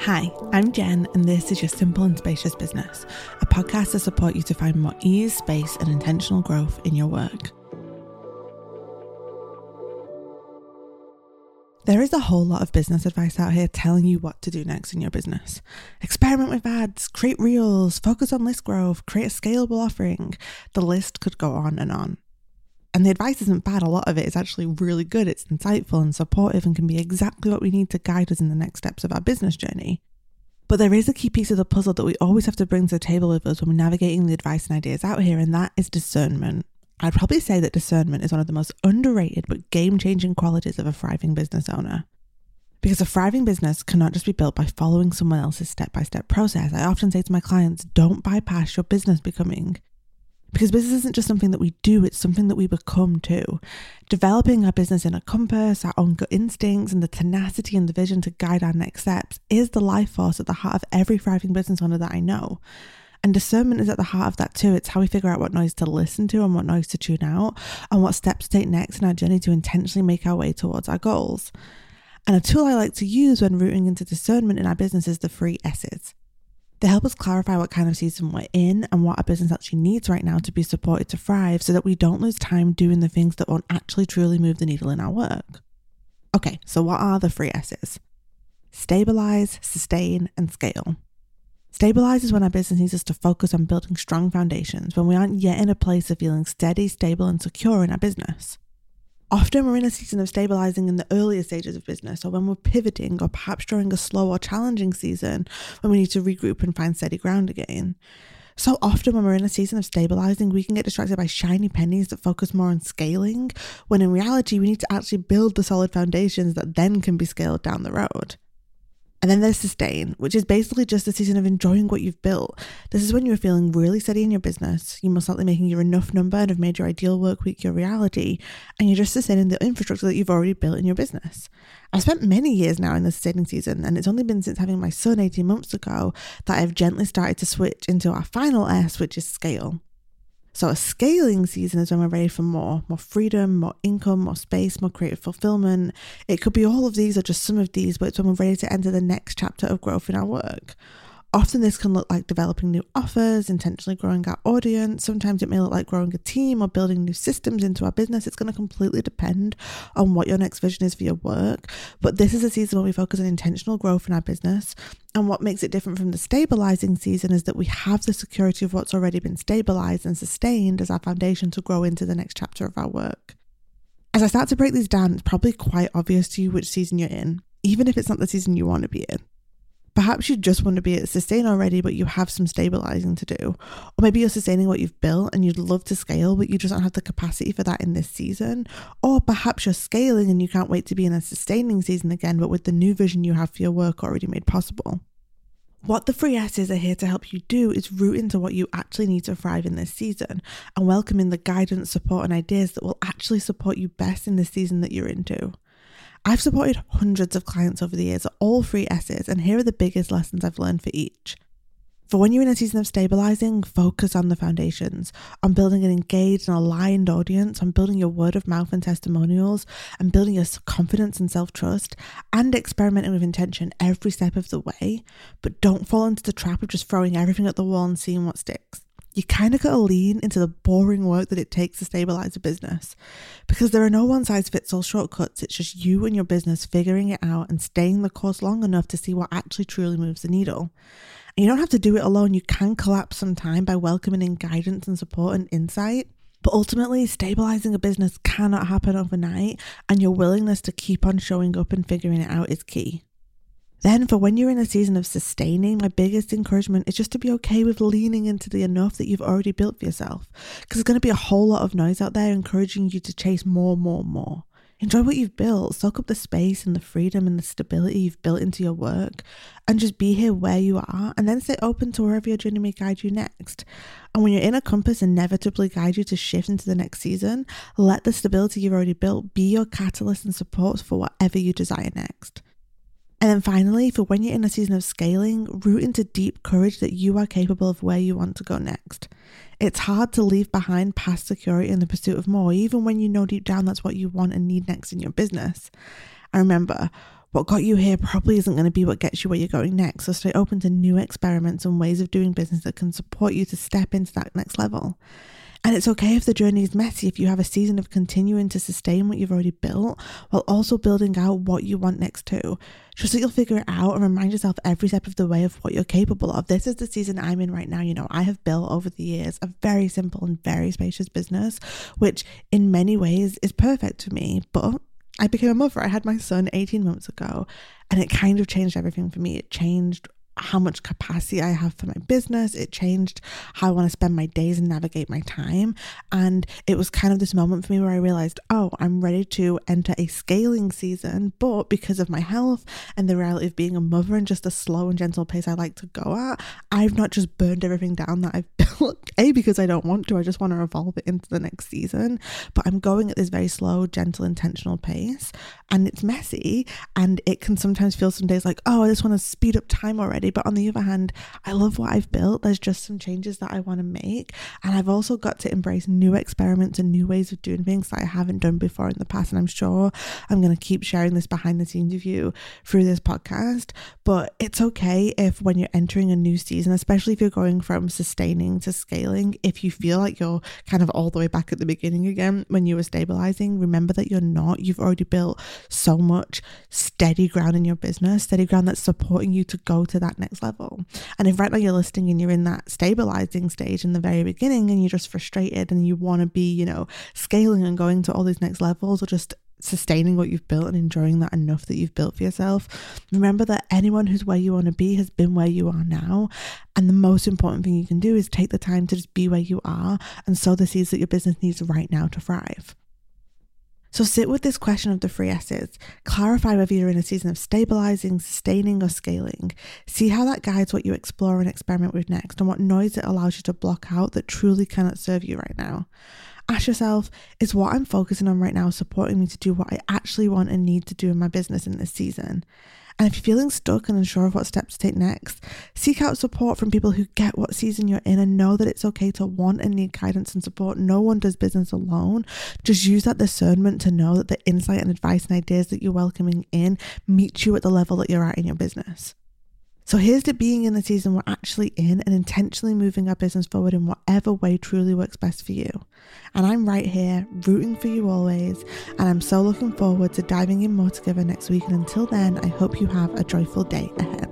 Hi, I'm Jen, and this is your Simple and Spacious Business, a podcast to support you to find more ease, space, and intentional growth in your work. There is a whole lot of business advice out here telling you what to do next in your business. Experiment with ads, create reels, focus on list growth, create a scalable offering. The list could go on and on. And the advice isn't bad, a lot of it is actually really good. It's insightful and supportive and can be exactly what we need to guide us in the next steps of our business journey. But there is a key piece of the puzzle that we always have to bring to the table with us when we're navigating the advice and ideas out here, and that is discernment. I'd probably say that discernment is one of the most underrated but game changing qualities of a thriving business owner. Because a thriving business cannot just be built by following someone else's step by step process. I often say to my clients, don't bypass your business becoming. Because business isn't just something that we do, it's something that we become too. Developing our business in a compass, our own gut instincts, and the tenacity and the vision to guide our next steps is the life force at the heart of every thriving business owner that I know. And discernment is at the heart of that too. It's how we figure out what noise to listen to and what noise to tune out, and what steps to take next in our journey to intentionally make our way towards our goals. And a tool I like to use when rooting into discernment in our business is the three S's. They help us clarify what kind of season we're in and what our business actually needs right now to be supported to thrive so that we don't lose time doing the things that won't actually truly move the needle in our work. Okay, so what are the three S's? Stabilize, sustain, and scale. Stabilize is when our business needs us to focus on building strong foundations when we aren't yet in a place of feeling steady, stable, and secure in our business. Often we're in a season of stabilizing in the earlier stages of business, or when we're pivoting, or perhaps during a slow or challenging season when we need to regroup and find steady ground again. So often, when we're in a season of stabilizing, we can get distracted by shiny pennies that focus more on scaling, when in reality, we need to actually build the solid foundations that then can be scaled down the road. And then there's sustain, which is basically just a season of enjoying what you've built. This is when you're feeling really steady in your business. You must be making your enough number and have made your ideal work week your reality. And you're just sustaining the infrastructure that you've already built in your business. I've spent many years now in the sustaining season, and it's only been since having my son 18 months ago that I've gently started to switch into our final S, which is scale. So a scaling season is when we're ready for more, more freedom, more income, more space, more creative fulfillment. It could be all of these or just some of these, but it's when we're ready to enter the next chapter of growth in our work. Often, this can look like developing new offers, intentionally growing our audience. Sometimes it may look like growing a team or building new systems into our business. It's going to completely depend on what your next vision is for your work. But this is a season where we focus on intentional growth in our business. And what makes it different from the stabilizing season is that we have the security of what's already been stabilized and sustained as our foundation to grow into the next chapter of our work. As I start to break these down, it's probably quite obvious to you which season you're in, even if it's not the season you want to be in. Perhaps you just want to be at sustain already, but you have some stabilizing to do. Or maybe you're sustaining what you've built and you'd love to scale, but you just don't have the capacity for that in this season. Or perhaps you're scaling and you can't wait to be in a sustaining season again, but with the new vision you have for your work already made possible. What the free S's are here to help you do is root into what you actually need to thrive in this season and welcome in the guidance, support, and ideas that will actually support you best in the season that you're into. I've supported hundreds of clients over the years all three S's, and here are the biggest lessons I've learned for each. For when you're in a season of stabilizing, focus on the foundations, on building an engaged and aligned audience, on building your word of mouth and testimonials, and building your confidence and self trust, and experimenting with intention every step of the way. But don't fall into the trap of just throwing everything at the wall and seeing what sticks you kind of got to lean into the boring work that it takes to stabilize a business because there are no one size fits all shortcuts. It's just you and your business figuring it out and staying the course long enough to see what actually truly moves the needle. And you don't have to do it alone. You can collapse some time by welcoming in guidance and support and insight. But ultimately, stabilizing a business cannot happen overnight, and your willingness to keep on showing up and figuring it out is key. Then, for when you're in a season of sustaining, my biggest encouragement is just to be okay with leaning into the enough that you've already built for yourself. Because there's going to be a whole lot of noise out there encouraging you to chase more, more, more. Enjoy what you've built, soak up the space and the freedom and the stability you've built into your work, and just be here where you are, and then stay open to wherever your journey may guide you next. And when your inner compass inevitably guide you to shift into the next season, let the stability you've already built be your catalyst and support for whatever you desire next. And then finally, for when you're in a season of scaling, root into deep courage that you are capable of where you want to go next. It's hard to leave behind past security in the pursuit of more, even when you know deep down that's what you want and need next in your business. And remember, what got you here probably isn't going to be what gets you where you're going next. So stay open to new experiments and ways of doing business that can support you to step into that next level. And it's okay if the journey is messy, if you have a season of continuing to sustain what you've already built while also building out what you want next too. Just that you'll figure it out and remind yourself every step of the way of what you're capable of. This is the season I'm in right now. You know, I have built over the years a very simple and very spacious business, which in many ways is perfect for me, but I became a mother. I had my son 18 months ago, and it kind of changed everything for me. It changed how much capacity I have for my business. It changed how I want to spend my days and navigate my time. And it was kind of this moment for me where I realized, oh, I'm ready to enter a scaling season. But because of my health and the reality of being a mother and just the slow and gentle pace I like to go at, I've not just burned everything down that I've built. A, because I don't want to, I just want to evolve it into the next season. But I'm going at this very slow, gentle, intentional pace. And it's messy. And it can sometimes feel some days like, oh, I just want to speed up time already But on the other hand, I love what I've built. There's just some changes that I want to make. And I've also got to embrace new experiments and new ways of doing things that I haven't done before in the past. And I'm sure I'm going to keep sharing this behind the scenes you through this podcast. But it's okay if when you're entering a new season, especially if you're going from sustaining to scaling, if you feel like you're kind of all the way back at the beginning again when you were stabilizing, remember that you're not. You've already built so much steady ground in your business, steady ground that's supporting you to go to that that next level. And if right now you're listing and you're in that stabilizing stage in the very beginning and you're just frustrated and you want to be, you know, scaling and going to all these next levels or just sustaining what you've built and enjoying that enough that you've built for yourself. Remember that anyone who's where you want to be has been where you are now. And the most important thing you can do is take the time to just be where you are and sow the seeds that your business needs right now to thrive. So sit with this question of the three S's. Clarify whether you're in a season of stabilizing, sustaining, or scaling. See how that guides what you explore and experiment with next and what noise it allows you to block out that truly cannot serve you right now. Ask yourself, is what I'm focusing on right now supporting me to do what I actually want and need to do in my business in this season? And if you're feeling stuck and unsure of what steps to take next, seek out support from people who get what season you're in and know that it's okay to want and need guidance and support. No one does business alone. Just use that discernment to know that the insight and advice and ideas that you're welcoming in meet you at the level that you're at in your business. So here's to being in the season we're actually in and intentionally moving our business forward in whatever way truly works best for you. And I'm right here, rooting for you always. And I'm so looking forward to diving in more together next week. And until then, I hope you have a joyful day ahead.